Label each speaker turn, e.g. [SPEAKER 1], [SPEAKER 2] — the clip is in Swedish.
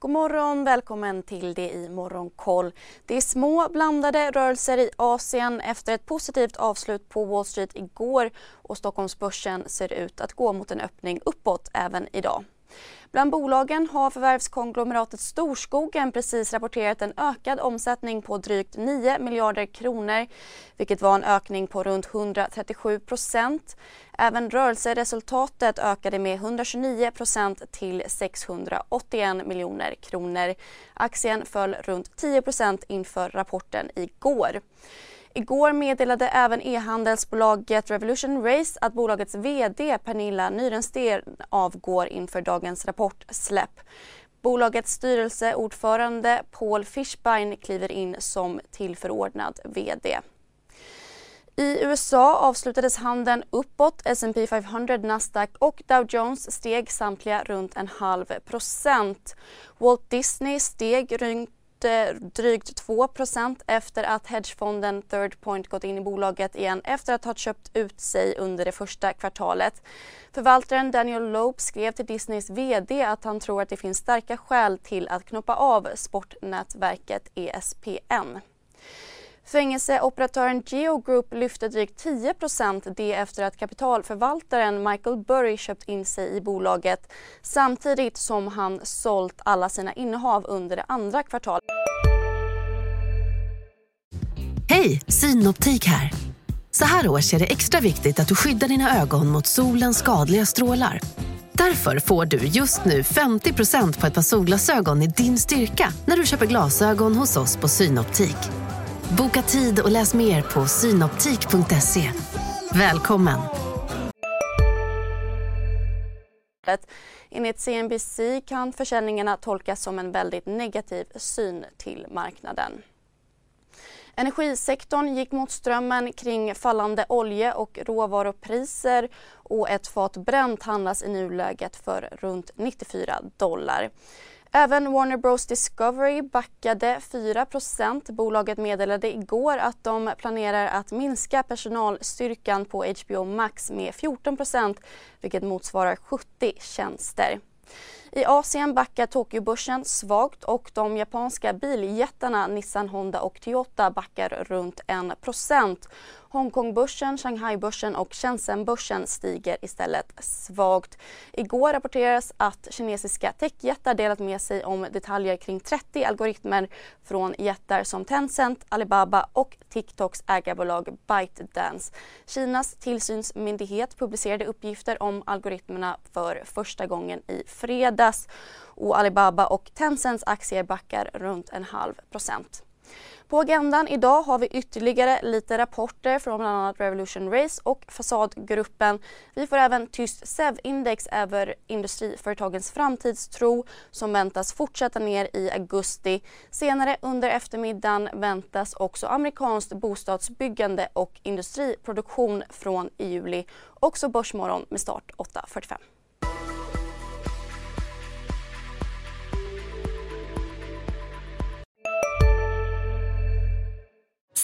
[SPEAKER 1] God morgon, välkommen till det i Morgonkoll. Det är små blandade rörelser i Asien efter ett positivt avslut på Wall Street igår och Stockholmsbörsen ser ut att gå mot en öppning uppåt även idag. Bland bolagen har förvärvskonglomeratet Storskogen precis rapporterat en ökad omsättning på drygt 9 miljarder kronor vilket var en ökning på runt 137 procent. Även rörelseresultatet ökade med 129 procent till 681 miljoner kronor. Aktien föll runt 10 procent inför rapporten igår. Igår meddelade även e-handelsbolaget Revolution Race att bolagets VD Pernilla Nyrensten avgår inför dagens rapportsläpp. Bolagets styrelseordförande Paul Fischbein kliver in som tillförordnad VD. I USA avslutades handeln uppåt. S&P 500, Nasdaq och Dow Jones steg samtliga runt en halv procent. Walt Disney steg runt drygt 2% efter att hedgefonden Third Point gått in i bolaget igen efter att ha köpt ut sig under det första kvartalet. Förvaltaren Daniel Loeb skrev till Disneys VD att han tror att det finns starka skäl till att knoppa av sportnätverket ESPN. Fängelseoperatören Geo Group lyfte drygt 10 det efter att kapitalförvaltaren Michael Burry köpt in sig i bolaget samtidigt som han sålt alla sina innehav under det andra kvartalet.
[SPEAKER 2] Hej, Synoptik här. Så här års är det extra viktigt att du skyddar dina ögon mot solens skadliga strålar. Därför får du just nu 50% på ett par solglasögon i din styrka när du köper glasögon hos oss på Synoptik. Boka tid och läs mer på synoptik.se. Välkommen!
[SPEAKER 1] Enligt CNBC kan försäljningarna tolkas som en väldigt negativ syn till marknaden. Energisektorn gick mot strömmen kring fallande olje och råvarupriser och ett fat bränt handlas i nuläget för runt 94 dollar. Även Warner Bros. Discovery backade 4% Bolaget meddelade igår att de planerar att minska personalstyrkan på HBO Max med 14% vilket motsvarar 70 tjänster. I Asien backar Tokyobörsen svagt och de japanska biljättarna Nissan, Honda och Toyota backar runt 1 Hongkongbörsen, Shanghaibörsen och Shenzhenbörsen stiger istället svagt. Igår rapporterades att kinesiska techjättar delat med sig om detaljer kring 30 algoritmer från jättar som Tencent, Alibaba och TikToks ägarbolag ByteDance. Kinas tillsynsmyndighet publicerade uppgifter om algoritmerna för första gången i fredags och Alibaba och Tencents aktier backar runt en halv procent. På agendan idag har vi ytterligare lite rapporter från bland annat Revolution Race och Fasadgruppen. Vi får även tyst SEV-index över industriföretagens framtidstro som väntas fortsätta ner i augusti. Senare under eftermiddagen väntas också amerikanskt bostadsbyggande och industriproduktion från i juli. Också Börsmorgon med start 8.45.